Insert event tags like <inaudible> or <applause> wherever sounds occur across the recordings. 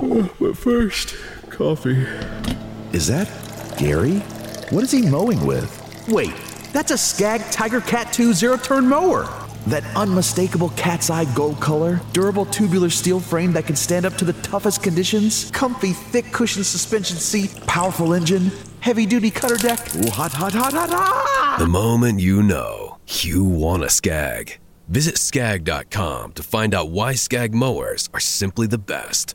Uh, but first, coffee. Is that Gary? What is he mowing with? Wait, that's a Skag Tiger Cat 2 zero turn mower. That unmistakable cat's eye gold color, durable tubular steel frame that can stand up to the toughest conditions, comfy thick cushion suspension seat, powerful engine, heavy duty cutter deck. Ooh, hot, hot, hot, hot, hot! The moment you know, you want a Skag. Visit skag.com to find out why Skag mowers are simply the best.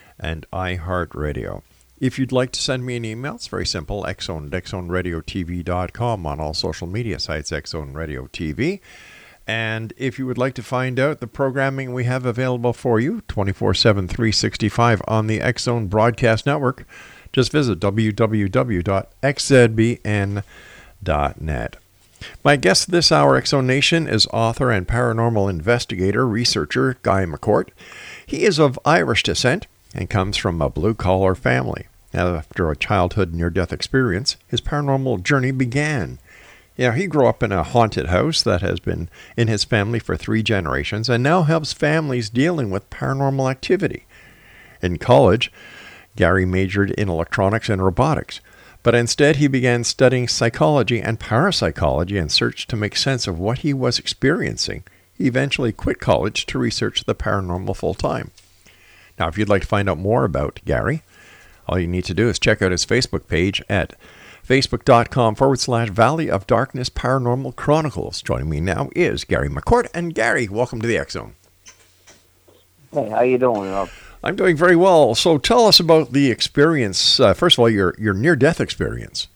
and iHeartRadio. If you'd like to send me an email, it's very simple, xzone at xzoneradiotv.com on all social media sites, Xzone Radio TV. And if you would like to find out the programming we have available for you 24 7, 365 on the Xzone Broadcast Network, just visit www.xzbn.net. My guest this hour, Exo Nation, is author and paranormal investigator, researcher Guy McCort. He is of Irish descent and comes from a blue collar family. After a childhood near death experience, his paranormal journey began. Know, he grew up in a haunted house that has been in his family for three generations and now helps families dealing with paranormal activity. In college, Gary majored in electronics and robotics, but instead he began studying psychology and parapsychology in search to make sense of what he was experiencing. He eventually quit college to research the paranormal full time. Now, if you'd like to find out more about Gary, all you need to do is check out his Facebook page at facebook.com forward slash Valley of Darkness Paranormal Chronicles. Joining me now is Gary McCort. And Gary, welcome to the X Zone. Hey, how you doing, Rob? I'm doing very well. So tell us about the experience. Uh, first of all, your, your near death experience.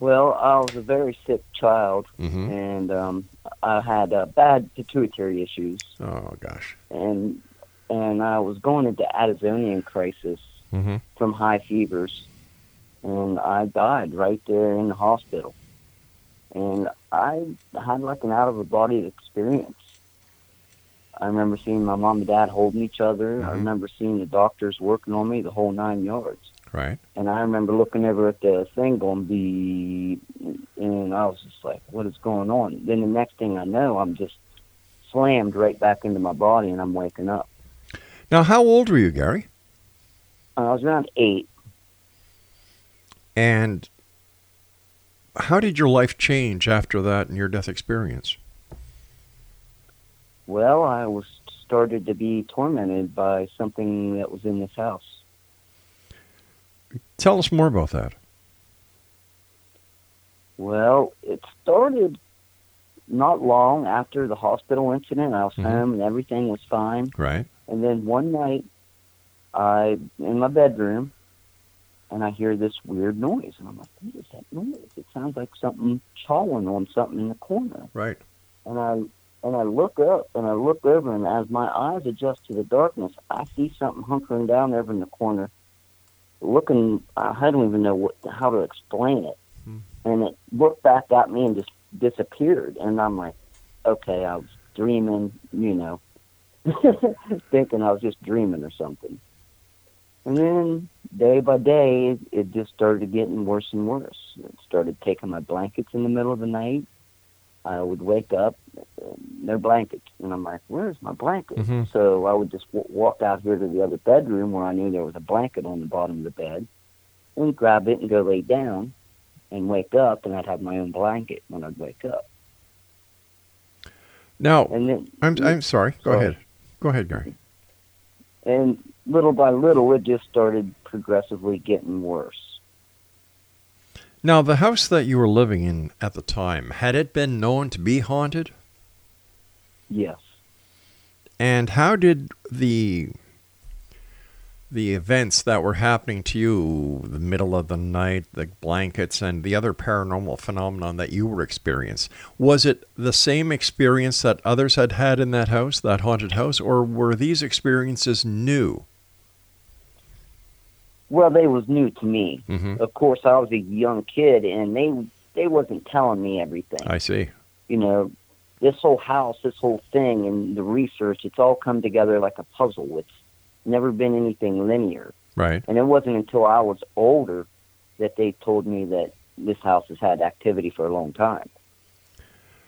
Well, I was a very sick child, Mhm. and um, I had uh, bad pituitary issues, Oh, gosh. and and I was going into Addisonian crisis Mm-hmm. from high fevers, and I died right there in the hospital. And I had like an out of the body experience. I remember seeing my mom and dad holding each other. I Mhm. remember seeing the doctors working on me the whole nine yards. Right. And I remember looking over at the thing going be, and I was just like, what is going on? Then the next thing I know, I'm just slammed right back into my body and I'm waking up. Now, how old were you, Gary? Uh, I was around eight. And how did your life change after that near death experience? Well, I was started to be tormented by something that was in this house. Tell us more about that. Well, it started not long after the hospital incident. I was Mhm. home and everything was fine. Right. And then one night, I in my bedroom, and I hear this weird noise, and I'm like, "What is that noise? It sounds like something chawing on something in the corner." Right. And I and I look up and I look over, and as my eyes adjust to the darkness, I see something hunkering down over in the corner, looking. I don't even know what, how to explain it. And it looked back at me and just disappeared. And I'm like, okay, I was dreaming, you know, <laughs> thinking I was just dreaming or something. And then day by day, it, just started getting worse and worse. It started taking my blankets in the middle of the night. I would wake up, no blankets, and I'm like, "Where's my blanket?" Mhm. So I would just w- walk out here to the other bedroom where I knew there was a blanket on the bottom of the bed, and grab it and go lay down, and wake up, and I'd have my own blanket when I'd wake up. Now, And then I'm I'm sorry. Go Sorry. ahead. Go ahead, Gary. and little by little, it just started progressively getting worse. Now, the house that you were living in at the time had it been known to be haunted? Yes. And how did the the events that were happening to you, the middle of the night, the blankets, and the other paranormal phenomenon that you were experiencing, was it the same experience that others had had in that house, that haunted house, or were these experiences new? Well, they was new to me. Mhm. Of course, I was a young kid, and they they wasn't telling me everything. I see. you know, this whole house, this whole thing, and the research, it's all come together like a puzzle. It's never been anything linear. Right. And it wasn't until I was older that they told me that this house has had activity for a long time.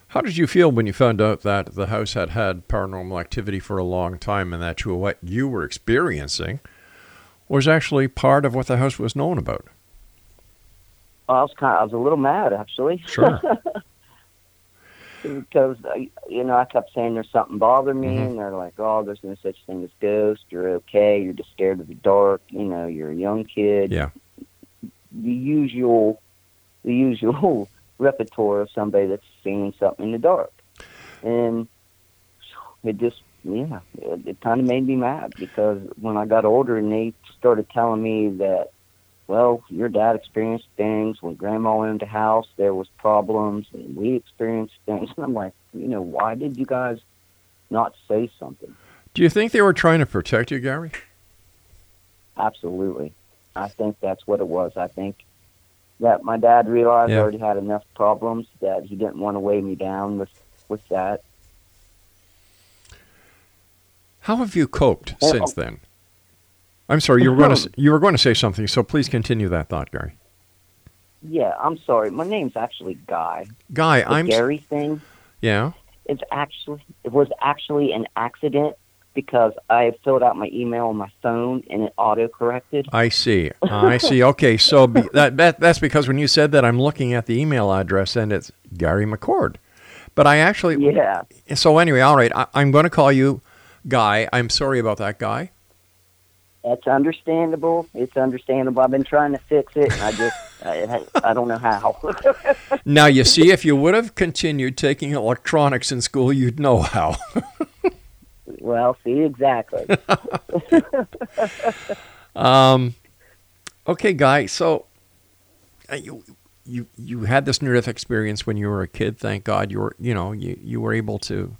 How did you feel when you found out that the house had had paranormal activity for a long time and that you, what you were experiencing was actually part of what the house was known about? I was kind of, I was a little mad actually. Sure. <laughs> because you know I kept saying there's something bothering me, Mhm. and they're like, "Oh, there's no such thing as ghosts. You're okay. You're just scared of the dark. You know, you're a young kid. Yeah. The usual, the usual <laughs> repertoire of somebody that's seeing something in the dark, and it just yeah, it, it kind of made me mad because when I got older and they started telling me that well, your dad experienced things when grandma went into the house, there was problems, and we experienced things. <laughs> And I'm like, you know, why did you guys not say something? Do you think they were trying to protect you, Gary? Absolutely. I think that's what it was. I think that my dad realized Yeah. I already had enough problems that he didn't want to weigh me down with, with that. How have you coped Well, since then? I'm sorry, you were going to you were going to say something, so please continue that thought, Gary. Yeah, I'm sorry. My name's actually Guy. Guy, The I'm Gary thing. Yeah. It's actually it was actually an accident because I filled out my email on my phone and it auto corrected. I see. I see. Okay, so be, <laughs> that, that that's because when you said that, I'm looking at the email address and it's Gary McCord. But I actually Yeah. So anyway, all right, I, I'm going to call you Guy. I'm sorry about that, Guy. That's understandable. It's understandable. I've been trying to fix it, and I just I, I don't know how. <laughs> Now you see, if you would have continued taking electronics in school, you'd know how. <laughs> well, see exactly. <laughs> Um, okay, Guy. So uh, you you you had this near death experience when you were a kid. Thank God you were you know you, you were able to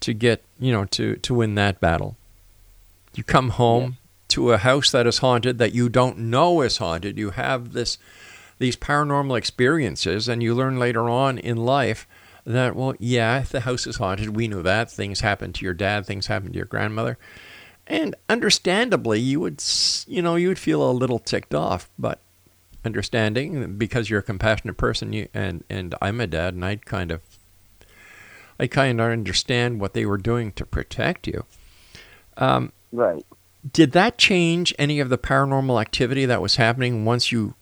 to get you know to to win that battle. You come home to a house that is haunted that you don't know is haunted. You have this these paranormal experiences, and you learn later on in life that well, yeah, the house is haunted. We knew that things happened to your dad, things happened to your grandmother. And understandably, you would, you know, you would feel a little ticked off, but understanding because you're a compassionate person, you and and I'm a dad, and I kind of, I kind of understand what they were doing to protect you. Um, right. Did that change any of the paranormal activity that was happening once you,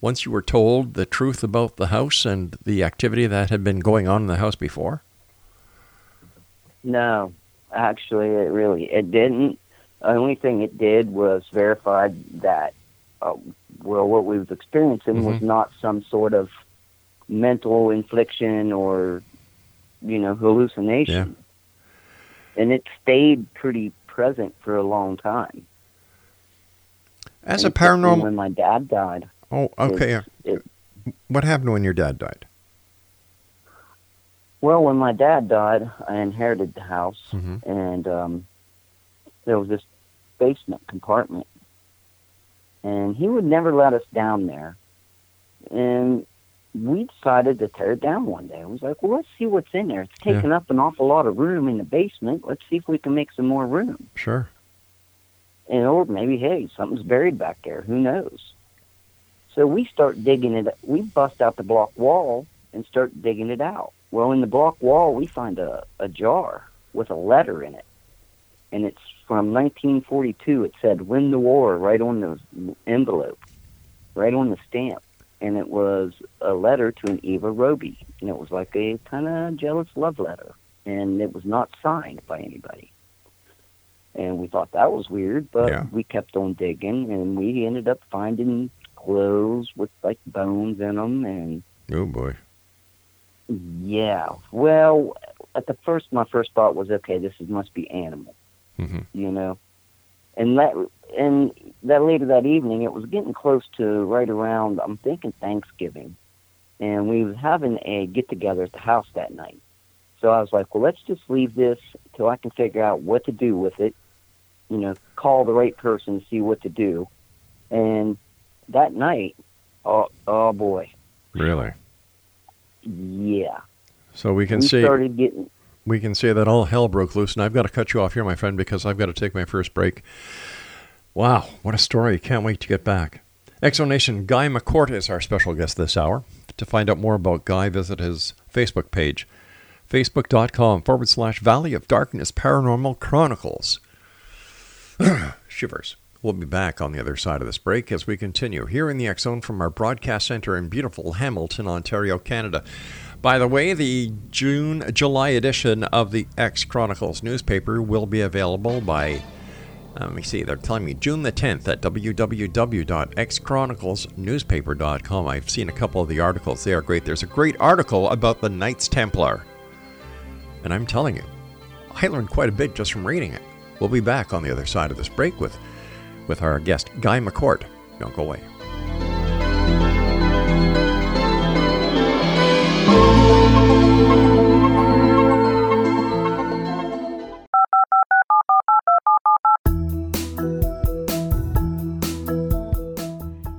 once you were told the truth about the house and the activity that had been going on in the house before? No, actually, it really it didn't. The only thing it did was verified that uh, well, what we was experiencing was Mhm. not some sort of mental infliction or you know hallucination, and it stayed pretty present for a long time. As a And especially paranormal. when my dad died. Oh, okay. it- it- What happened when your dad died? Well, when my dad died, I inherited the house, Mhm. and um, there was this basement compartment, and he would never let us down there. And we decided to tear it down one day. I was like, "Well, let's see what's in there. It's Yeah. taking up an awful lot of room in the basement. Let's see if we can make some more room." Sure. And or maybe, hey, something's buried back there. Who knows? So we start digging it. We bust out the block wall and start digging it out. Well, in the block wall, we find a, a jar with a letter in it. And it's from 1942. It said, win the war, right on the envelope, right on the stamp. And it was a letter to an Eva Roby. And it was like a kind of jealous love letter. And it was not signed by anybody and we thought that was weird, but Yeah. we kept on digging, and we ended up finding clothes with like bones in them, and Oh boy. yeah. Well, at the first, my first thought was, okay, this is, must be animal, hmm you know, and that and that later that evening, it was getting close to right around, I'm thinking Thanksgiving, and we was having a get together at the house that night. So I was like, well, let's just leave this till I can figure out what to do with it. You know, call the right person, see what to do. And that night, oh, oh boy, Really? yeah, So we can we see started getting. We can say that all hell broke loose, and I've got to cut you off here, my friend, because I've got to take my first break. Wow, what a story! Can't wait to get back. Exonation Guy McCort is our special guest this hour. To find out more about Guy, visit his Facebook page, facebook.com forward slash Valley of Darkness Paranormal Chronicles. <clears throat> Shivers. We'll be back on the other side of this break as we continue here in the Zone from our broadcast center in beautiful Hamilton, Ontario, Canada. By the way, the June July edition of the X Chronicles newspaper will be available by uh, let me see, they're telling me June the 10th at www.xchroniclesnewspaper.com. I've seen a couple of the articles. They are great. There's a great article about the Knights Templar. And I'm telling you, I learned quite a bit just from reading it. We'll be back on the other side of this break with, with our guest, Guy McCort. Don't go away.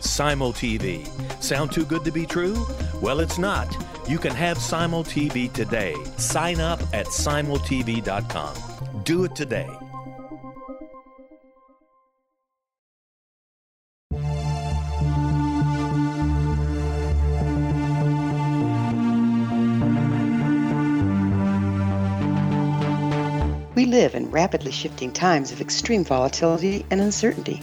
Simul TV. Sound too good to be true? Well, it's not. You can have Simul TV today. Sign up at simultv.com. Do it today. We live in rapidly shifting times of extreme volatility and uncertainty.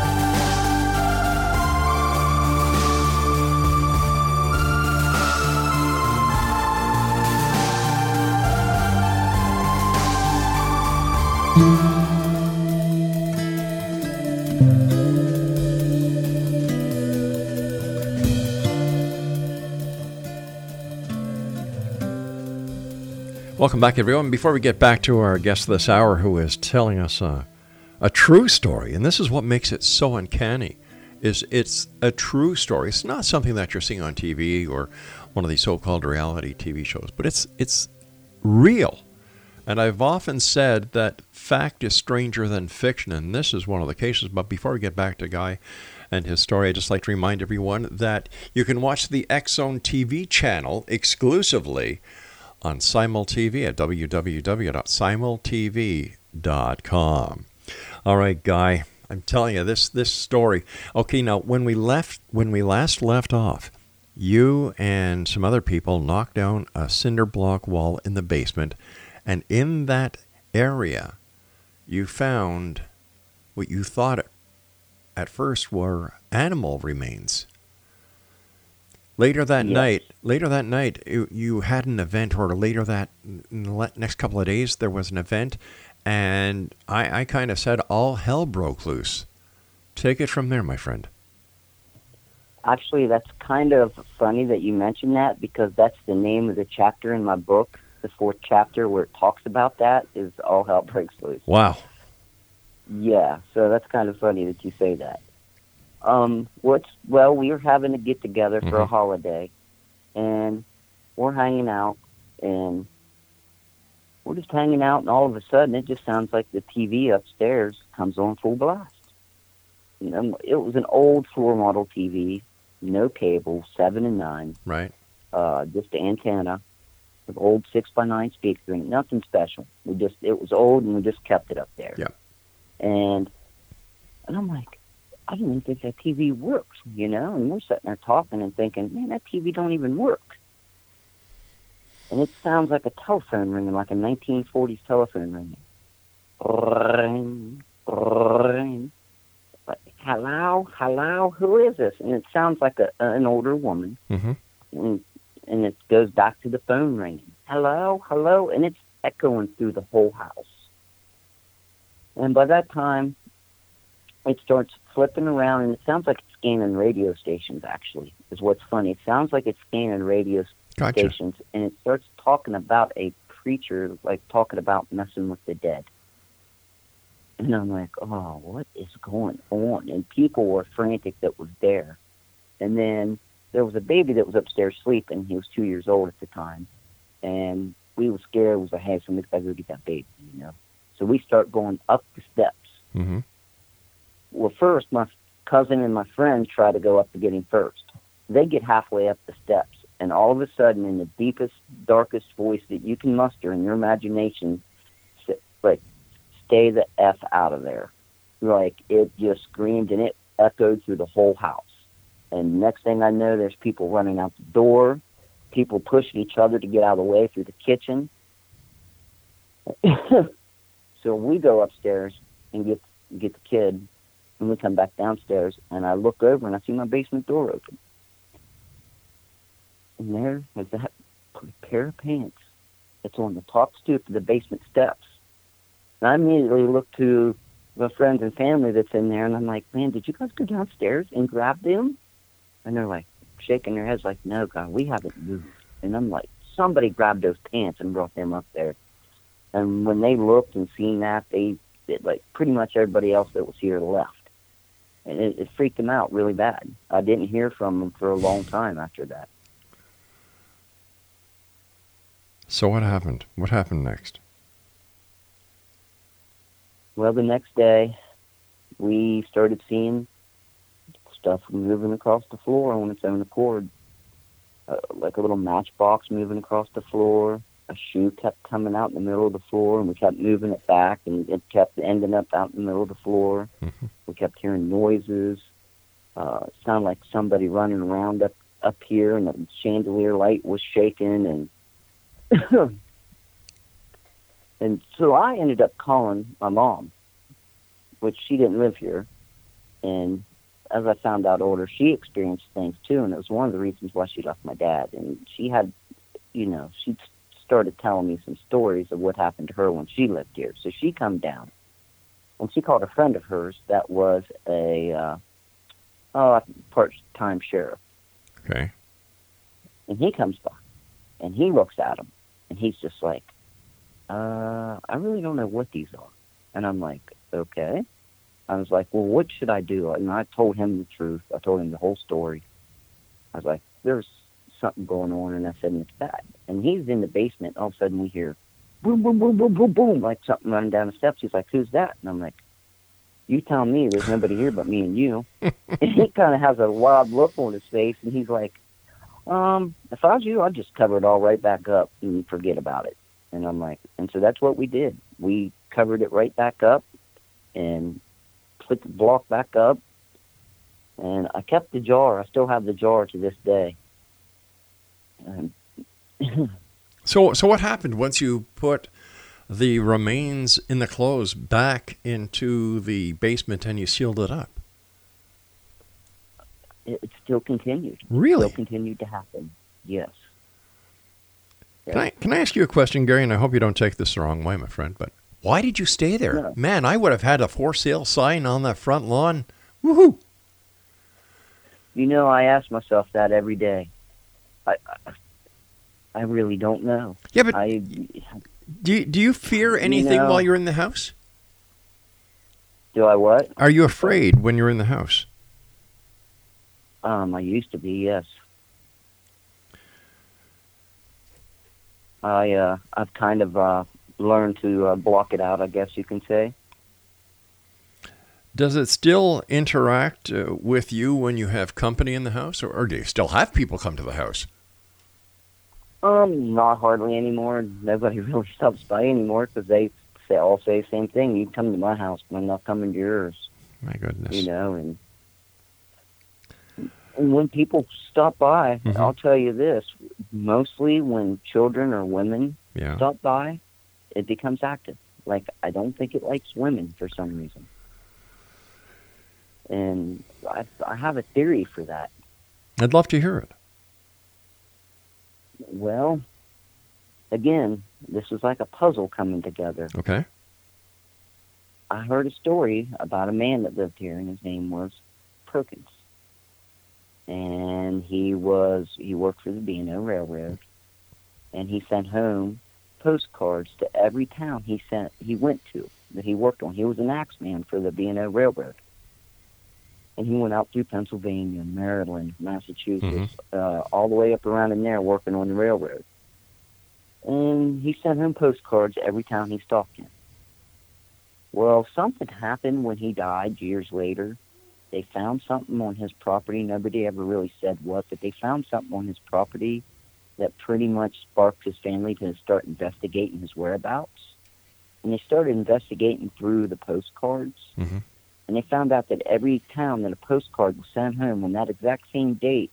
Welcome back, everyone. Before we get back to our guest this hour, who is telling us a, a true story, and this is what makes it so uncanny, is it's a true story. It's not something that you're seeing on TV or one of these so-called reality TV shows, but it's it's real. And I've often said that fact is stranger than fiction, and this is one of the cases. But before we get back to Guy and his story, I'd just like to remind everyone that you can watch the Zone TV channel exclusively on SimulTV at www.simultv.com. All right, Guy, I'm telling you this this story. Okay, now when we left when we last left off, you and some other people knocked down a cinder block wall in the basement, and in that area, you found what you thought at first were animal remains. Later that Yes. night, later that night, you, you had an event, or later that in the next couple of days, there was an event, and I, I kind of said all hell broke loose. Take it from there, my friend. Actually, that's kind of funny that you mentioned that because that's the name of the chapter in my book. The fourth chapter where it talks about that is all hell breaks loose. Wow. Yeah, so that's kind of funny that you say that. Um, what's well, we were having a get together for a Mhm. holiday, and we're hanging out, and we're just hanging out, and all of a sudden, it just sounds like the TV upstairs comes on full blast. And then it was an old floor model TV, no cable, seven and nine, Right. uh, just the antenna, with old six by nine speaker, and nothing special. We just it was old, and we just kept it up there. Yeah. And and I'm like, I don't even think that TV works, you know. And we're sitting there talking and thinking, man, that TV don't even work. And it sounds like a telephone ringing, like a 1940s telephone ringing. Ring, ring. Like, hello, hello, who is this? And it sounds like a, an older woman Mm-hmm. and, and it goes back to the phone ringing. Hello, hello, and it's echoing through the whole house. And by that time, it starts flipping around, and it sounds like it's scanning radio stations. Actually, is what's funny. It sounds like it's scanning radio Gotcha. stations, and it starts talking about a preacher, like talking about messing with the dead. And I'm like, oh, what is going on? And people were frantic that was there. And then there was a baby that was upstairs sleeping. He was two years old at the time. And we were scared. We was like, hey, somebody's got to go get that baby, you know. So we start going up the steps. Mm-hmm. Well, first, my cousin and my friend try to go up to get him first. They get halfway up the steps, and all of a sudden, in the deepest, darkest voice that you can muster in your imagination, like, stay the F out of there. Like, it just screamed, and it echoed through the whole house. And next thing I know, there's people running out the door, people pushing each other to get out of the way through the kitchen. <laughs> so we go upstairs and get get the kid, and we come back downstairs, and I look over and I see my basement door open, and there is that pair of pants that's on the top stoop of the basement steps. And I immediately look to the friends and family that's in there, and I'm like, man, did you guys go downstairs and grab them? And they're like shaking their heads, like, no, God, we haven't moved. And I'm like, somebody grabbed those pants and brought them up there. And when they looked and seen that, they. Like pretty much everybody else that was here left, and it, it freaked them out really bad. I didn't hear from them for a long time after that. So what happened? What happened next? Well, the next day, we started seeing stuff moving across the floor on its own accord, uh, like a little matchbox moving across the floor. A shoe kept coming out in the middle of the floor, and we kept moving it back, and it kept ending up out in the middle of the floor. Mm-hmm. We kept hearing noises. Uh, it sounded like somebody running around up up here, and the chandelier light was shaking, and <coughs> and so I ended up calling my mom, which she didn't live here, and as I found out older, she experienced things too, and it was one of the reasons why she left my dad. And she had, you know, she started telling me some stories of what happened to her when she lived here. So she come down, and she called a friend of hers that was a uh, oh part-time sheriff, Okay. and he comes by, and he looks at him, and he's just like, uh, I really don't know what these are, and I'm like, okay. I was like, well, what should I do? And I told him the truth. I told him the whole story. I was like, there's something going on, and I said, and it's bad. And he's in the basement. All of a sudden, we hear boom, boom, boom, boom, boom, boom, like something running down the steps. He's like, who's that? And I'm like, you tell me. There's nobody here but me and you. <laughs> and he kind of has a wild look on his face, and he's like, um, if I was you, I'd just cover it all right back up and forget about it. And I'm like, and so that's what we did. We covered it right back up and put the block back up. And I kept the jar. I still have the jar to this day. Um, and <laughs> So so what happened once you put the remains in the clothes back into the basement and you sealed it up? it, still continued. Really? Still continued to happen. Yes. Can I can I ask you a question, Gary? And I hope you don't take this the wrong way, my friend. But why did you stay there? No. Man, I would have had a for sale sign on that front lawn. Woohoo! You know, I ask myself that every day. I, I, really don't know. Yeah, but I, do you, do you fear anything know- while you're in the house? do I what? Are you afraid when you're in the house? Um, I used to be, yes. I uh, I've kind of uh, learned to uh, block it out, I guess you can say. Does it still interact uh, with you when you have company in the house, or, or do you still have people come to the house? Um, not hardly anymore. Nobody <laughs> really stops by anymore because they say all say the same thing. You come to my house, but I'm not coming to yours. My goodness. You know, and and when people stop by, Mhm. I'll tell you this: mostly when children or women Yeah. stop by, it becomes active. Like I don't think it likes women for some reason, and I I have a theory for that. I'd love to hear it. Well, again, this was like a puzzle coming together. Okay. I heard a story about a man that lived here, and his name was Perkins. And he was he worked for the B&O Railroad, and he sent home postcards to every town he sent he went to that he worked on. He was an axeman for the B&O Railroad, and he went out through Pennsylvania, Maryland, Massachusetts, uh, all the way up around in there working on the railroad. And he sent home postcards every time he stopped in. Well, something happened when he died years later. They found something on his property. Nobody ever really said what, but they found something on his property that pretty much sparked his family to start investigating his whereabouts. And they started investigating through the postcards. Mm-hmm. And they found out that every town that a postcard was sent home on that exact same date,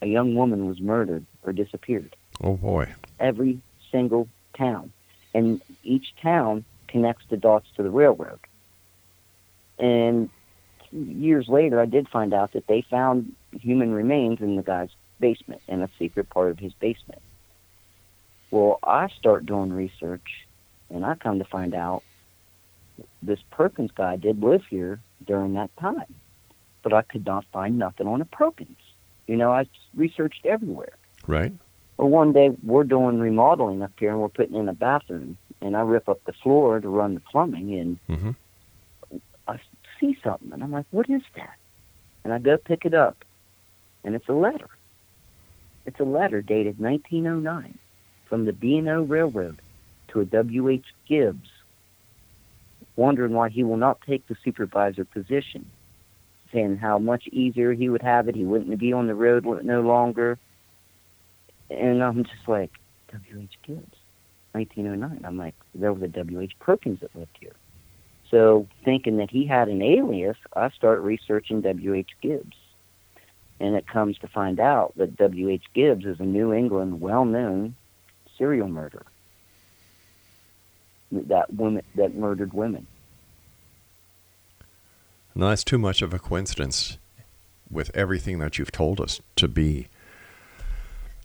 a young woman was murdered or disappeared Oh boy. every single town. And each town connects the dots to the railroad. And years later, I did find out that they found human remains in the guy's basement, in a secret part of his basement. Well, I start doing research, and I come to find out this Perkins guy did live here during that time. But I could not find nothing on a Perkins. You know, I researched everywhere. Right. Well, one day we're doing remodeling up here, and we're putting in a bathroom, and I rip up the floor to run the plumbing, and Mm-hmm. I see something, and I'm like, what is that? And I go pick it up, and it's a letter. It's a letter dated 1909 from the B&O Railroad to a W.H. Gibbs, wondering why he will not take the supervisor position, saying how much easier he would have it. He wouldn't be on the road no longer. And I'm just like, W.H. Gibbs, 1909. I'm like, there was a W.H. Perkins that lived here. So, thinking that he had an alias, I start researching W.H. Gibbs. And it comes to find out that W.H. Gibbs is a New England well known serial murderer that women that murdered women. No, that's too much of a coincidence with everything that you've told us to be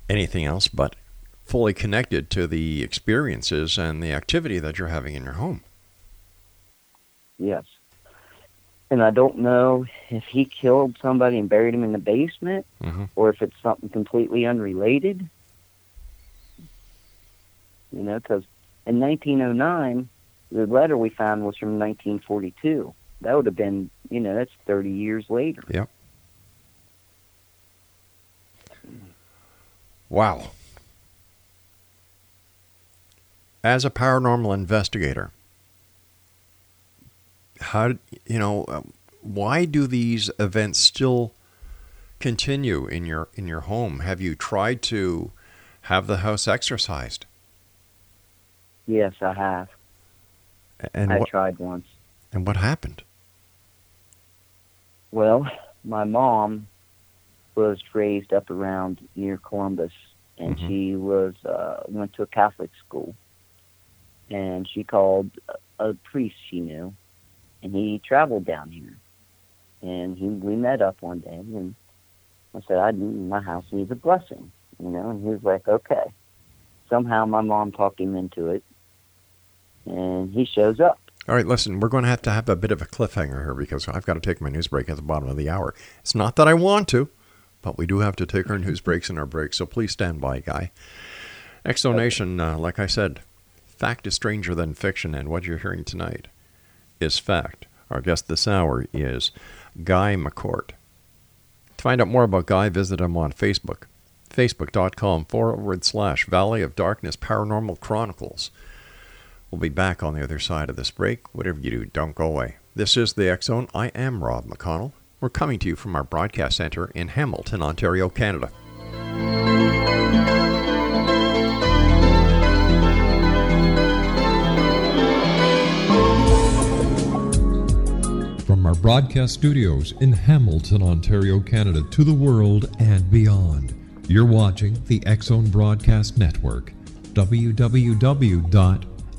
anything else but fully connected to the experiences and the activity that you're having in your home. Yes. And I don't know if he killed somebody and buried him in the basement mm-hmm. or if it's something completely unrelated. You know, because in 1909, the letter we found was from 1942. That would have been, you know, that's 30 years later. Yep. Wow. As a paranormal investigator, how you know uh, why do these events still continue in your in your home? Have you tried to have the house exorcised? Yes, I have. And I what, tried once. And what happened? Well, my mom was raised up around near Columbus, and Mhm. she was uh, went to a Catholic school, and she called a, a priest she knew, and he traveled down here, and he we met up one day, and I said, "I my house needs a blessing," you know, and he was like, "Okay." Somehow, my mom talked him into it, and he shows up. All right, listen, we're going to have to have a bit of a cliffhanger here because I've got to take my news break at the bottom of the hour. It's not that I want to, but we do have to take our news breaks and our breaks, so please stand by, Guy. Exonation, uh, like I said, fact is stranger than fiction, and what you're hearing tonight is fact. Our guest this hour is Guy McCort. To find out more about Guy, visit him on Facebook, facebook.com forward slash Valley of Darkness Paranormal Chronicles. We'll be back on the other side of this break. Whatever you do, don't go away. This is the Zone. I am Rob McConnell. We're coming to you from our broadcast center in Hamilton, Ontario, Canada. From our broadcast studios in Hamilton, Ontario, Canada, to the world and beyond, you're watching the Zone Broadcast Network.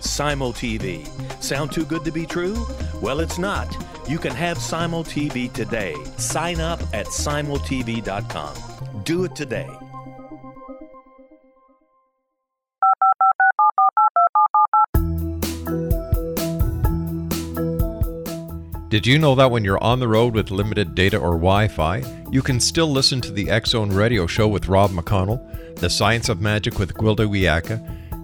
Simul TV. Sound too good to be true? Well, it's not. You can have Simul TV today. Sign up at simultv.com. Do it today. Did you know that when you're on the road with limited data or Wi Fi, you can still listen to the Zone radio show with Rob McConnell, The Science of Magic with Gwilda Wiyaka,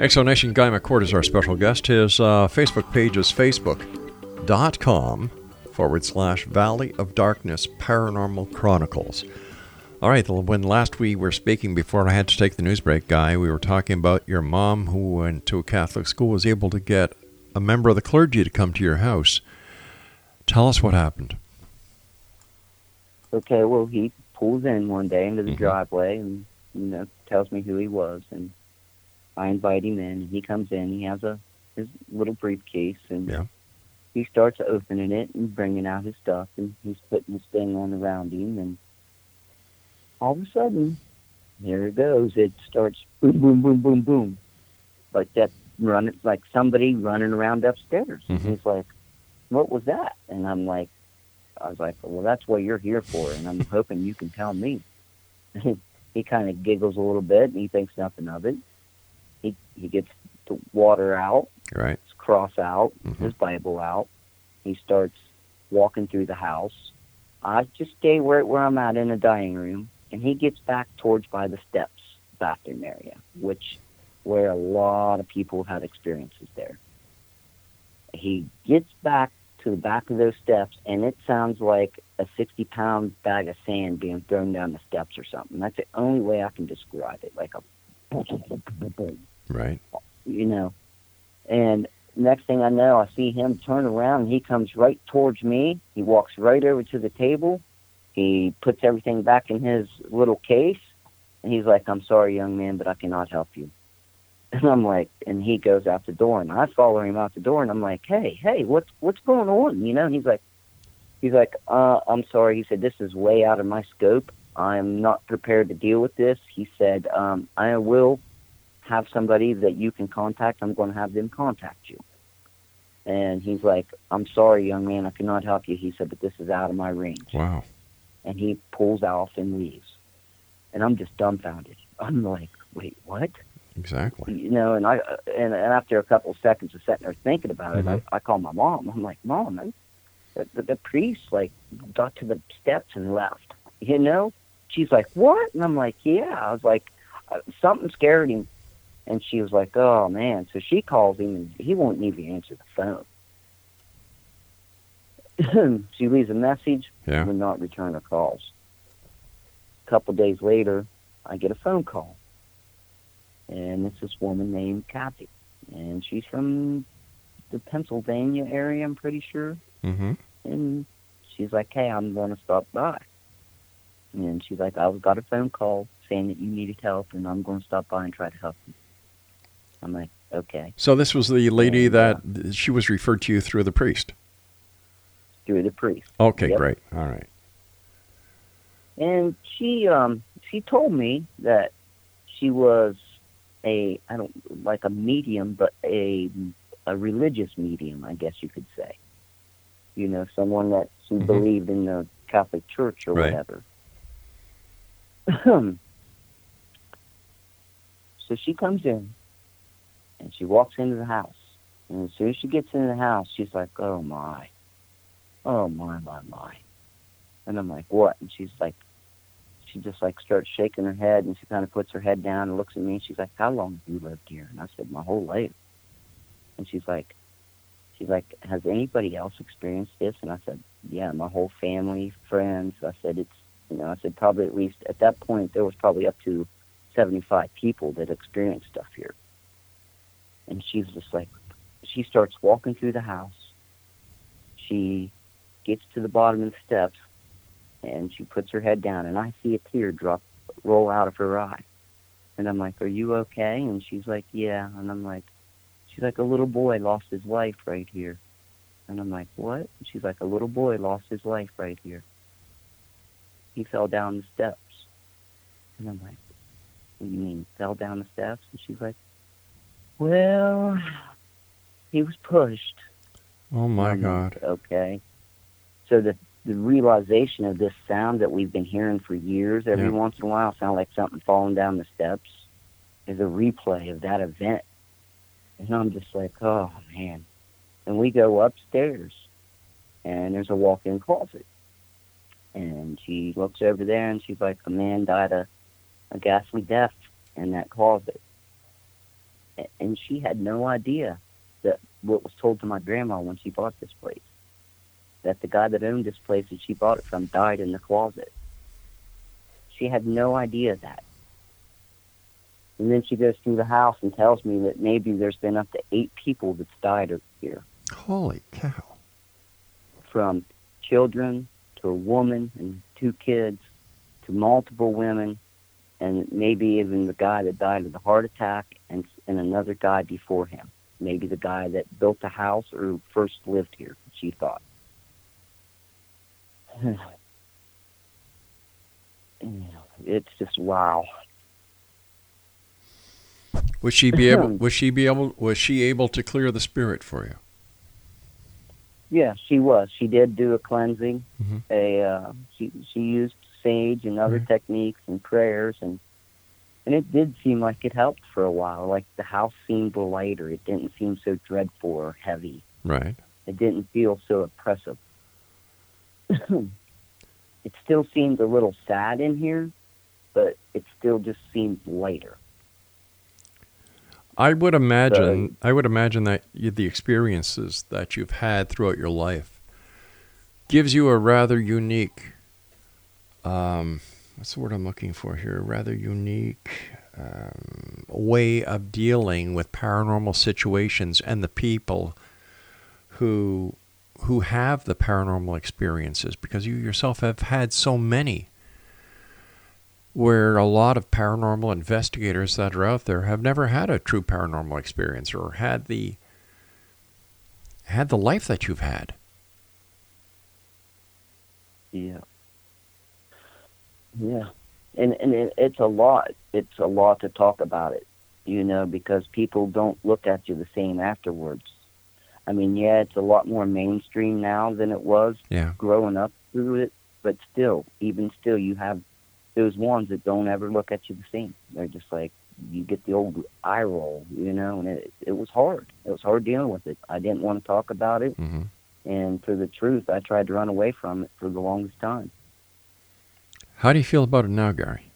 Exonation Guy McCort is our special guest. His uh, Facebook page is facebook.com forward slash Valley of Darkness Paranormal Chronicles. All right, when last we were speaking before I had to take the news break, Guy, we were talking about your mom who went to a Catholic school was able to get a member of the clergy to come to your house. Tell us what happened. Okay, well, he pulls in one day into the Mhm. driveway and, you know, tells me who he was. And I invite him in. And he comes in. He has a his little briefcase. And Yeah. he starts opening it and bringing out his stuff. And he's putting his thing on around him. And all of a sudden, there it goes. It starts boom, boom, boom, boom, boom. Like that running, like somebody running around upstairs. Mhm. he's like, what was that? And I'm like, I was like, well, that's what you're here for, and I'm <laughs> hoping you can tell me. <laughs> he kind of giggles a little bit, and he thinks nothing of it. He he gets the water out, Right. his cross out, Mm-hmm. his Bible out. He starts walking through the house. I just stay where where I'm at in the dining room, and he gets back towards by the steps, bathroom area, which where a lot of people have had experiences there. He gets back to the back of those steps, and it sounds like a 60 pound bag of sand being thrown down the steps or something. That's the only way I can describe it. Like a, <laughs> Right. you know. And next thing I know, I see him turn around, and he comes right towards me. He walks right over to the table. He puts everything back in his little case, and he's like, I'm sorry, young man, but I cannot help you. <laughs> And I'm like, and he goes out the door, and I follow him out the door, and I'm like, hey, hey, what's what's going on? You know, and he's like, he's like, uh, I'm sorry. He said, this is way out of my scope. I'm not prepared to deal with this. He said, um, I will have somebody that you can contact. I'm going to have them contact you. And he's like, I'm sorry, young man, I cannot help you. He said, but this is out of my range. Wow. And he pulls off and leaves. And I'm just dumbfounded. I'm like, wait, what? Exactly. you know, and I and, and after a couple of seconds of sitting there thinking about it, Mhm. I, I call my mom. I'm like, Mom, I, the, the, the priest like got to the steps and left. You know, she's like, What? And I'm like, Yeah. I was like, uh, something scared him, and she was like, Oh man. So she calls him, and he won't even answer the phone. <clears throat> she leaves a message, Yeah. will not return her calls. A couple days later, I get a phone call and it's this woman named Kathy, and she's from the Pennsylvania area, I'm pretty sure. Mm-hmm. And she's like, "Hey, I'm going to stop by." And she's like, "I've got a phone call saying that you needed help, and I'm going to stop by and try to help you." I'm like, "Okay." So this was the lady that she was referred to you through the priest. Through the priest. Okay, Yep. great. All right. And she um she told me that she was a I don't like a medium, but a a religious medium, I guess you could say. You know, someone that she Mhm. believed in the Catholic Church or Right. whatever. <clears throat> so she comes in and she walks into the house. And as soon as she gets into the house, she's like, oh my. Oh my, my, my. And I'm like, what? And she's like, she just like starts shaking her head and she kind of puts her head down and looks at me. and She's like, how long have you lived here? And I said, my whole life. And she's like, she's like, has anybody else experienced this? And I said, yeah, my whole family, friends. I said, it's, you know, I said probably at least at that point there was probably up to 75 people that experienced stuff here. And she's just like, she starts walking through the house. She gets to the bottom of the steps and she puts her head down and I see a tear drop roll out of her eye. And I'm like, Are you okay? And she's like, Yeah. And I'm like, She's like, A little boy lost his life right here. And I'm like, What? And she's like, A little boy lost his life right here. He fell down the steps. And I'm like, What do you mean, fell down the steps? And she's like, Well, he was pushed. Oh my God. like, okay. So the the realization of this sound that we've been hearing for years, every Yeah. once in a while, sound like something falling down the steps, is a replay of that event. And I'm just like, oh man. And we go upstairs, and there's a walk-in closet, and she looks over there, and she's like, a man died a, a ghastly death in that closet, and she had no idea that what was told to my grandma when she bought this place that the guy that owned this place that she bought it from died in the closet. She had no idea that. And then she goes through the house and tells me that maybe there's been up to eight people that's died over here, Holy cow. from children to a woman and two kids to multiple women, and maybe even the guy that died of the heart attack and, and another guy before him. Maybe the guy that built the house or first lived here, she thought. <sighs> It's just wow. Was she be able <laughs> was she be able was she able to clear the spirit for you? Yeah, she was. She did do a cleansing. Mhm. A uh, she she used sage and other techniques and prayers and and it did seem like it helped for a while. Like the house seemed lighter. It didn't seem so dreadful or heavy. Right. It didn't feel so oppressive. <clears throat> it still seems a little sad in here, but it still just seems lighter. I would imagine I would imagine that you, the experiences that you've had throughout your life gives you a rather unique um, what's the word I'm looking for here? A Rather unique um, way of dealing with paranormal situations and the people who who have the paranormal experiences because you yourself have had so many where a lot of paranormal investigators that are out there have never had a true paranormal experience or had the had the life that you've had. Yeah. Yeah. And and it, it's a lot. It's a lot to talk about it, you know, because people don't look at you the same afterwards. I mean, yeah, it's a lot more mainstream now than it was Yeah. growing up through it, but still, even still, you have those ones that don't ever look at you the same. They're just like you get the old eye roll, you know, and it it was hard. It was hard dealing with it. I didn't want to talk about it, Mm-hmm. and for the truth, I tried to run away from it for the longest time. How do you feel about it now, Gary?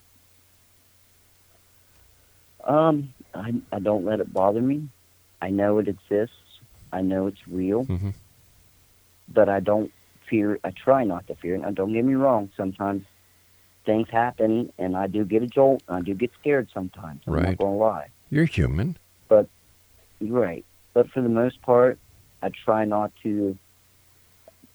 Um, I I don't let it bother me. I know it exists. I know it's real, Mm-hmm. but I don't fear. I try not to fear. Now, don't get me wrong. Sometimes things happen, and I do get a jolt. And I do get scared sometimes. I'm Right. not gonna lie. You're human. But you're right. But for the most part, I try not to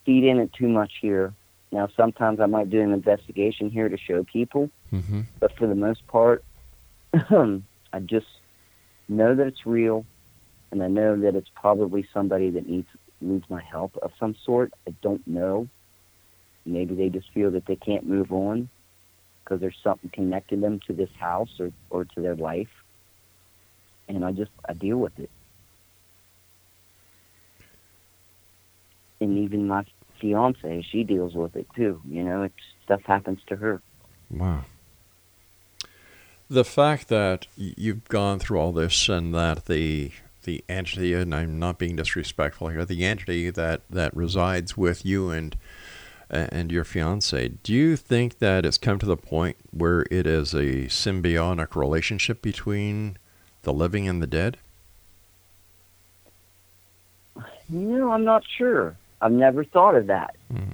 feed in it too much here. Now, sometimes I might do an investigation here to show people, Mm-hmm. but for the most part, <clears throat> I just know that it's real, and I know that it's probably somebody that needs needs my help of some sort. I don't know. Maybe they just feel that they can't move on because there's something connecting them to this house or, or to their life, and I just I deal with it. And even my fiance, she deals with it too. You know, it's stuff happens to her. Wow. The fact that you've gone through all this and that the the entity, and I'm not being disrespectful here, the entity that, that resides with you and and your fiance, do you think that it's come to the point where it is a symbiotic relationship between the living and the dead? You know, I'm not sure. I've never thought of that. Hmm.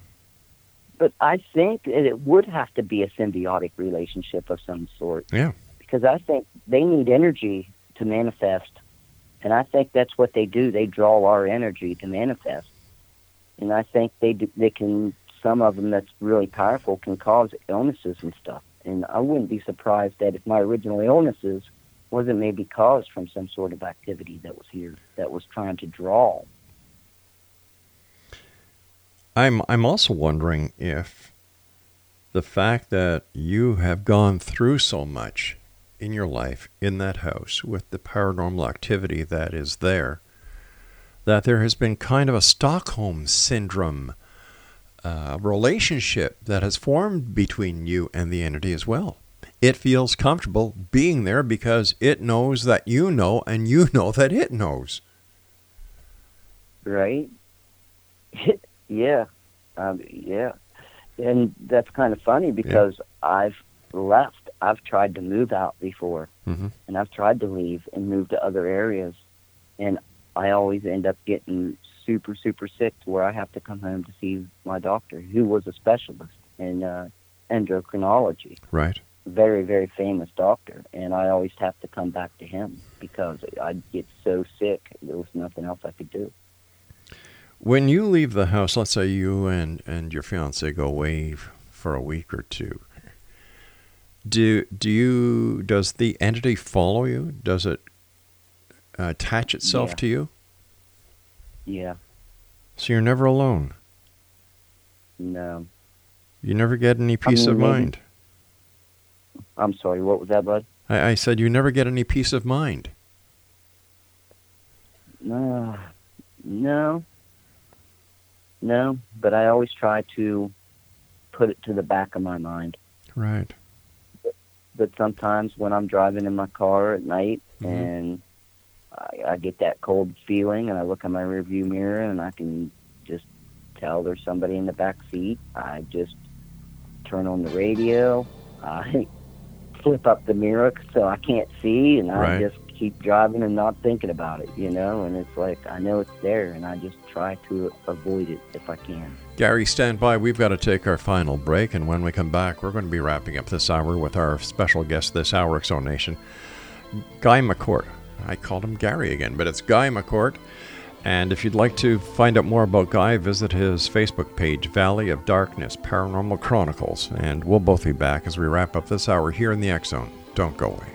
But I think that it would have to be a symbiotic relationship of some sort. Yeah. Because I think they need energy to manifest. And I think that's what they do. They draw our energy to manifest. And I think they do, they can some of them that's really powerful can cause illnesses and stuff. And I wouldn't be surprised that if my original illnesses wasn't maybe caused from some sort of activity that was here that was trying to draw. I'm I'm also wondering if the fact that you have gone through so much in your life in that house with the paranormal activity that is there that there has been kind of a Stockholm syndrome uh, relationship that has formed between you and the entity as well. It feels comfortable being there because it knows that you know and you <laughs> know that it knows. Right? <laughs> yeah. Um, yeah. And that's kind of funny because I've left. I've tried to move out before, Mm-hmm. and I've tried to leave and move to other areas, and I always end up getting super, super sick to where I have to come home to see my doctor, who was a specialist in uh, endocrinology. Right. Very, very famous doctor, and I always have to come back to him because I'd get so sick. There was nothing else I could do. When you leave the house, let's say you and, and your fiance go away for a week or two. Do do you does the entity follow you? Does it uh, attach itself Yeah. to you? Yeah. So you're never alone. No. You never get any peace mean, of mind. I'm sorry. What was that, bud? I, I said you never get any peace of mind. No, no, no. But I always try to put it to the back of my mind. Right. But sometimes when I'm driving in my car at night Mhm. and I, I get that cold feeling, and I look in my rearview mirror and I can just tell there's somebody in the back seat. I just turn on the radio. I <laughs> flip up the mirror so I can't see, and I just keep driving and not thinking about it, you know. And it's like I know it's there, and I just try to avoid it if I can. Gary, stand by. We've got to take our final break, and when we come back, we're going to be wrapping up this hour with our special guest this hour, Exonation, Guy McCort. I called him Gary again, but it's Guy McCort. And if you'd like to find out more about Guy, visit his Facebook page, Valley of Darkness Paranormal Chronicles. And we'll both be back as we wrap up this hour here in the X Zone. Don't go away.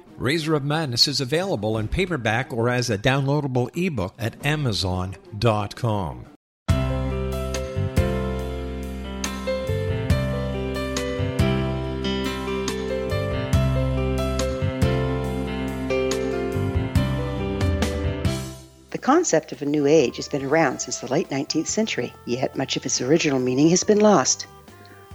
Razor of Madness is available in paperback or as a downloadable ebook at Amazon.com. The concept of a new age has been around since the late 19th century, yet much of its original meaning has been lost.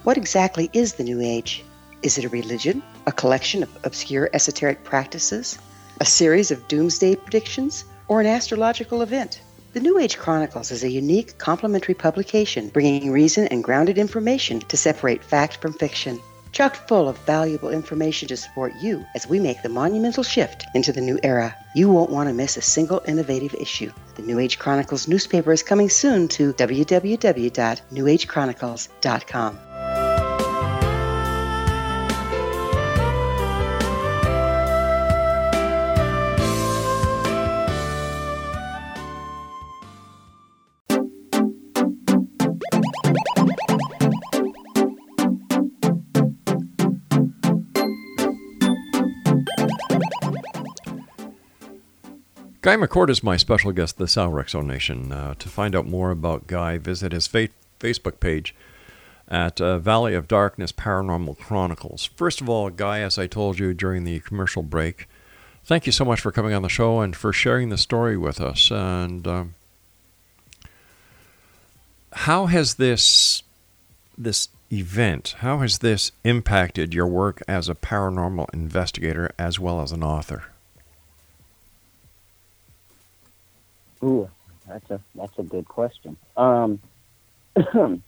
What exactly is the new age? Is it a religion, a collection of obscure esoteric practices, a series of doomsday predictions, or an astrological event? The New Age Chronicles is a unique complementary publication bringing reason and grounded information to separate fact from fiction chock full of valuable information to support you as we make the monumental shift into the new era. You won't want to miss a single innovative issue. The New Age Chronicles newspaper is coming soon to www.newagechronicles.com. Guy McCort is my special guest this hour, Exonation. Uh, to find out more about Guy, visit his fa- Facebook page at uh, Valley of Darkness Paranormal Chronicles. First of all, Guy, as I told you during the commercial break, thank you so much for coming on the show and for sharing the story with us. And um, how has this this event, how has this impacted your work as a paranormal investigator as well as an author? Ooh, that's a that's a good question. Um, <clears throat>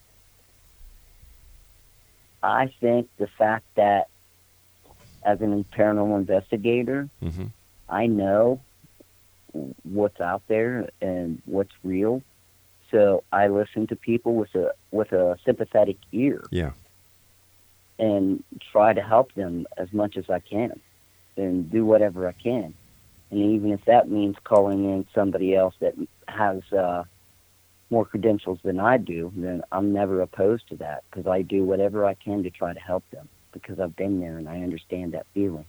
I think the fact that as an paranormal investigator, mm-hmm. I know what's out there and what's real. So I listen to people with a with a sympathetic ear. Yeah. And try to help them as much as I can, and do whatever I can and even if that means calling in somebody else that has uh, more credentials than I do, then I'm never opposed to that because I do whatever I can to try to help them because I've been there and I understand that feeling.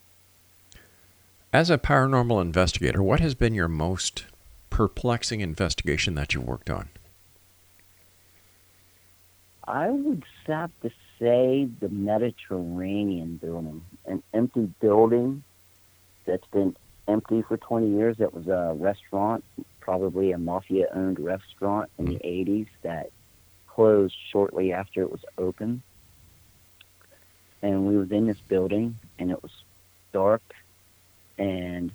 As a paranormal investigator, what has been your most perplexing investigation that you've worked on? I would have to say the Mediterranean building, an empty building that's been empty for 20 years. It was a restaurant, probably a mafia owned restaurant in the 80s that closed shortly after it was open. And we was in this building and it was dark and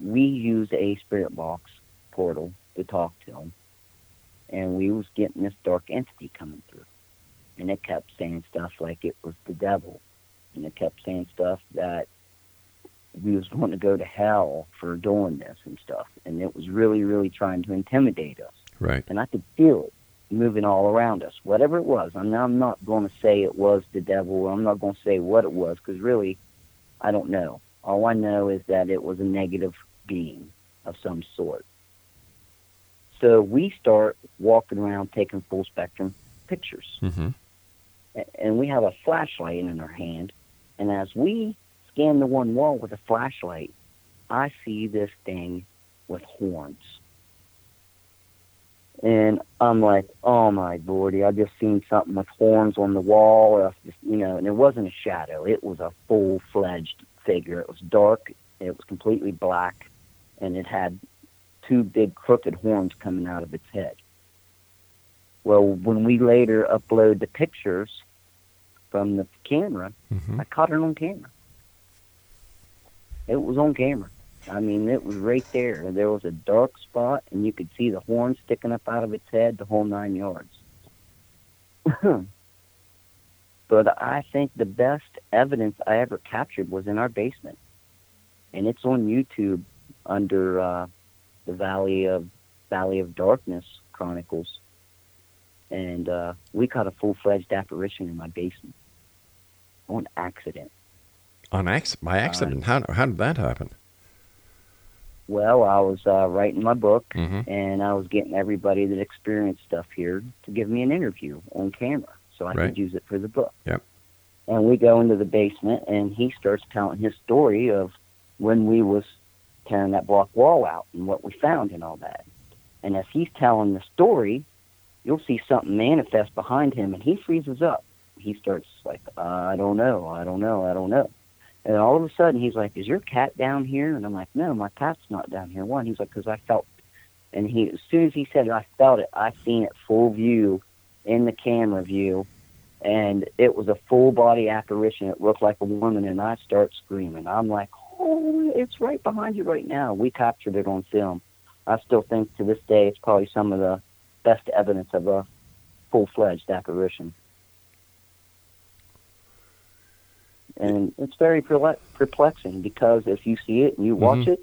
we used a spirit box portal to talk to them. And we was getting this dark entity coming through. And it kept saying stuff like it was the devil. And it kept saying stuff that we was going to go to hell for doing this and stuff, and it was really, really trying to intimidate us. Right. And I could feel it moving all around us, whatever it was. I mean, I'm not going to say it was the devil. Or I'm not going to say what it was because really, I don't know. All I know is that it was a negative being of some sort. So we start walking around taking full spectrum pictures. Mm-hmm. And we have a flashlight in our hand. And as we scan the one wall with a flashlight, I see this thing with horns. And I'm like, oh my lordy, I just seen something with horns on the wall. Or Just, you know, and it wasn't a shadow. It was a full fledged figure. It was dark. It was completely black. And it had two big crooked horns coming out of its head. Well, when we later upload the pictures from the camera, mm-hmm. I caught it on camera. It was on camera. I mean, it was right there. There was a dark spot, and you could see the horn sticking up out of its head, the whole nine yards. <laughs> but I think the best evidence I ever captured was in our basement, and it's on YouTube under uh, the Valley of Valley of Darkness Chronicles, and uh, we caught a full fledged apparition in my basement on accident. On acc- by accident? how, how did that happen? Well, I was uh, writing my book, Mhm. and I was getting everybody that experienced stuff here to give me an interview on camera, so I Right. could use it for the book. Yep. And we go into the basement, and he starts telling his story of when we was tearing that block wall out and what we found and all that. And as he's telling the story, you'll see something manifest behind him, and he freezes up. He starts like, I don't know, I don't know, I don't know. And all of a sudden, he's like, "Is your cat down here?" And I'm like, "No, my cat's not down here." One, he's like, "Cause I felt." And he, as soon as he said, "I felt it," I seen it full view, in the camera view, and it was a full body apparition. It looked like a woman, and I start screaming. I'm like, "Oh, it's right behind you right now." We captured it on film. I still think to this day it's probably some of the best evidence of a full fledged apparition. And it's very perplexing because if you see it and you watch Mhm. it,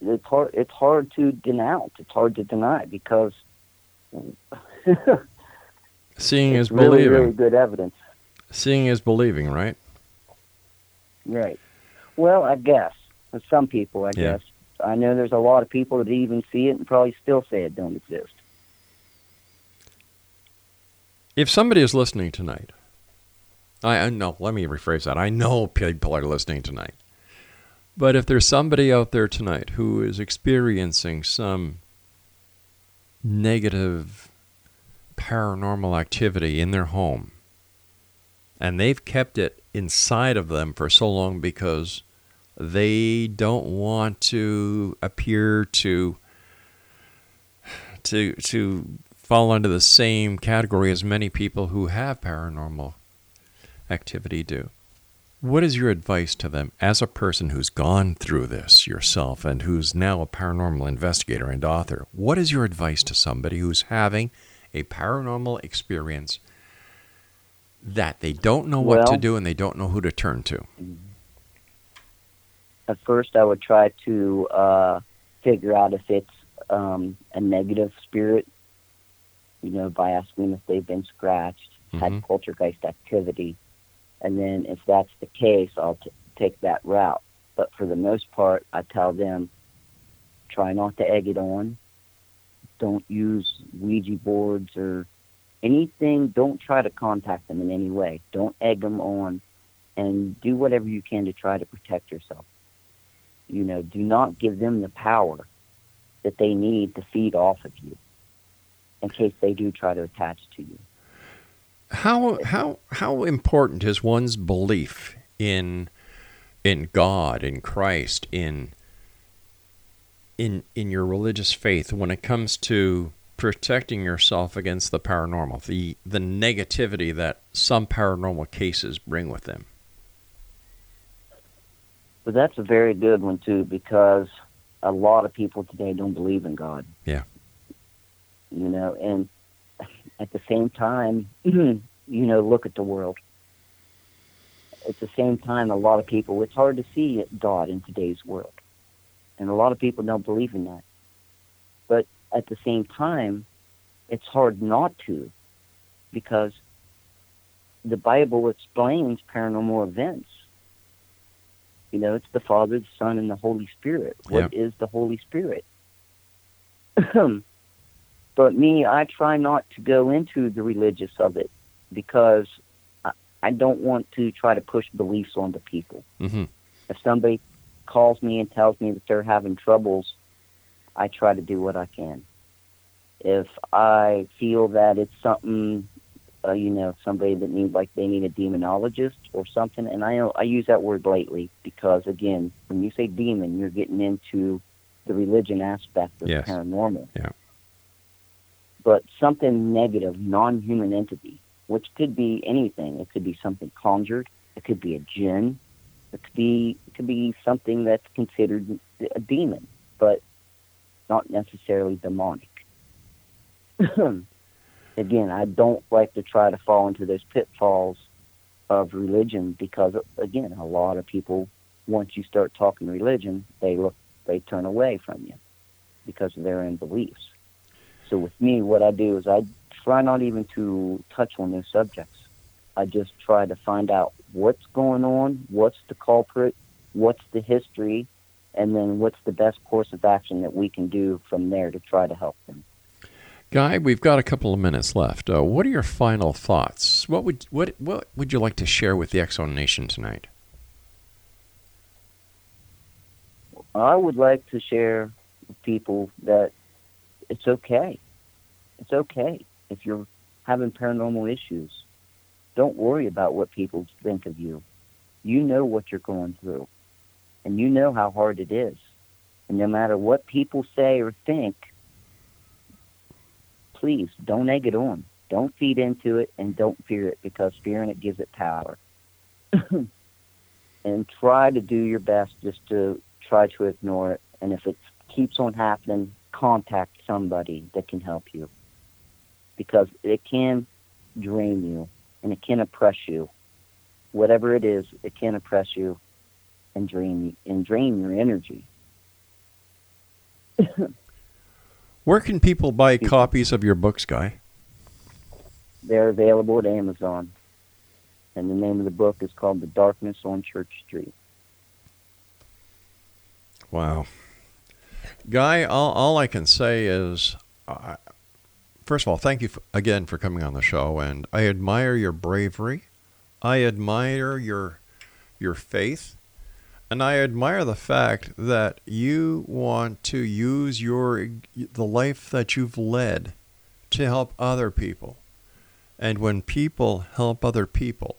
it's hard. It's hard to denounce. It's hard to deny because <laughs> Seeing is really, believing. really good evidence. Seeing is believing, right? Right. Well, I guess for some people, I Yeah. guess I know there's a lot of people that even see it and probably still say it don't exist. If somebody is listening tonight, I, know, let me rephrase that. I know people are listening tonight. But if there's somebody out there tonight who is experiencing some negative paranormal activity in their home, and they've kept it inside of them for so long because they don't want to appear to to to fall under the same category as many people who have paranormal activity do. What is your advice to them as a person who's gone through this yourself and who's now a paranormal investigator and author? What is your advice to somebody who's having a paranormal experience that they don't know what to do and they don't know who to turn to? At first, I would try to uh, figure out if it's um, a negative spirit, you know, by asking if they've been scratched, had Mhm. poltergeist activity, and then if that's the case, I'll t- take that route. But for the most part, I tell them try not to egg it on. Don't use Ouija boards or anything. Don't try to contact them in any way. Don't egg them on, and do whatever you can to try to protect yourself. You know, do not give them the power that they need to feed off of you in case they do try to attach to you. How how how important is one's belief in in God, in Christ, in in in your religious faith when it comes to protecting yourself against the paranormal, the the negativity that some paranormal cases bring with them? But that's a very good one too, because a lot of people today don't believe in God. Yeah. You know, and at the same time, <clears throat> you know, look at the world. At the same time, a lot of people, it's hard to see God in today's world. And a lot of people don't believe in that. But at the same time, it's hard not to because the Bible explains paranormal events. You know, it's the Father, the Son, and the Holy Spirit. What is the Holy Spirit? <clears throat> but me, I try not to go into the religious of it because I, I don't want to try to push beliefs onto people. Mm-hmm. If somebody calls me and tells me that they're having troubles, I try to do what I can. If I feel that it's something, uh, you know, somebody that needs like they need a demonologist or something, and I I use that word lately because again, when you say demon, you're getting into the religion aspect of Yes. paranormal. Yeah. But something negative, non-human entity, which could be anything. It could be something conjured. It could be a jinn. It could be it could be something that's considered a demon, but not necessarily demonic. <clears throat> Again, I don't like to try to fall into those pitfalls of religion because again, a lot of people once you start talking religion, they look they turn away from you because of their own beliefs. So with me, what I do is I try not even to touch on those subjects. I just try to find out what's going on, what's the culprit, what's the history, and then what's the best course of action that we can do from there to try to help them. Guy, we've got a couple of minutes left. Uh, what are your final thoughts? What would what what would you like to share with the Exo Nation tonight? I would like to share with people that it's okay. It's okay if you're having paranormal issues. Don't worry about what people think of you. You know what you're going through, and you know how hard it is. And no matter what people say or think, please don't egg it on. Don't feed into it and don't fear it because fearing it gives it power. <clears throat> and try to do your best just to try to ignore it. And if it keeps on happening, contact somebody that can help you because it can drain you and it can oppress you. Whatever it is, it can oppress you and drain you and drain your energy. <coughs> Where can people buy copies of your books, Guy? They're available at Amazon. And the name of the book is called The Darkness on Church Street. Wow. Guy, all, all I can say is, uh, first of all, thank you f- again for coming on the show, and I admire your bravery. I admire your your faith, and I admire the fact that you want to use your the life that you've led to help other people. And when people help other people,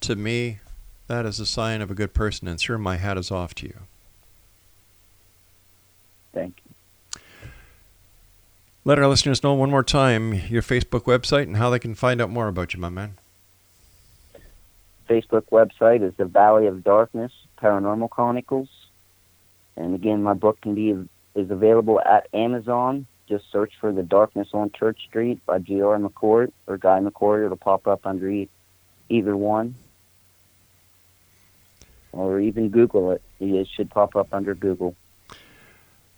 to me, that is a sign of a good person, and sir, my hat is off to you. Thank you. Let our listeners know one more time your Facebook website and how they can find out more about you, my man. Facebook website is the Valley of Darkness Paranormal Chronicles, and again, my book can be is available at Amazon. Just search for The Darkness on Church Street by G.R. McCort or Guy McCort. It'll pop up under e- either one, or even Google it. It should pop up under Google.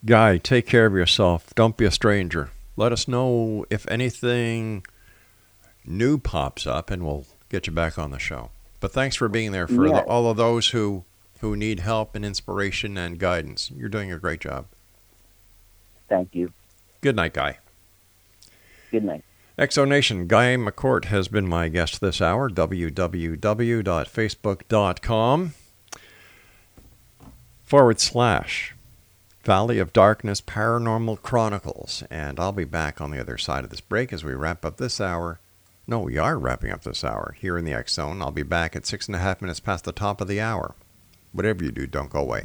Guy, take care of yourself. Don't be a stranger. Let us know if anything new pops up, and we'll get you back on the show. But thanks for being there for Yeah. the, all of those who who need help and inspiration and guidance. You're doing a great job. Thank you. Good night, Guy. Good night. Exonation, Guy McCort has been my guest this hour. www.facebook.com forward slash Valley of Darkness Paranormal Chronicles. And I'll be back on the other side of this break as we wrap up this hour. No, we are wrapping up this hour here in the X Zone. I'll be back at six and a half minutes past the top of the hour. Whatever you do, don't go away.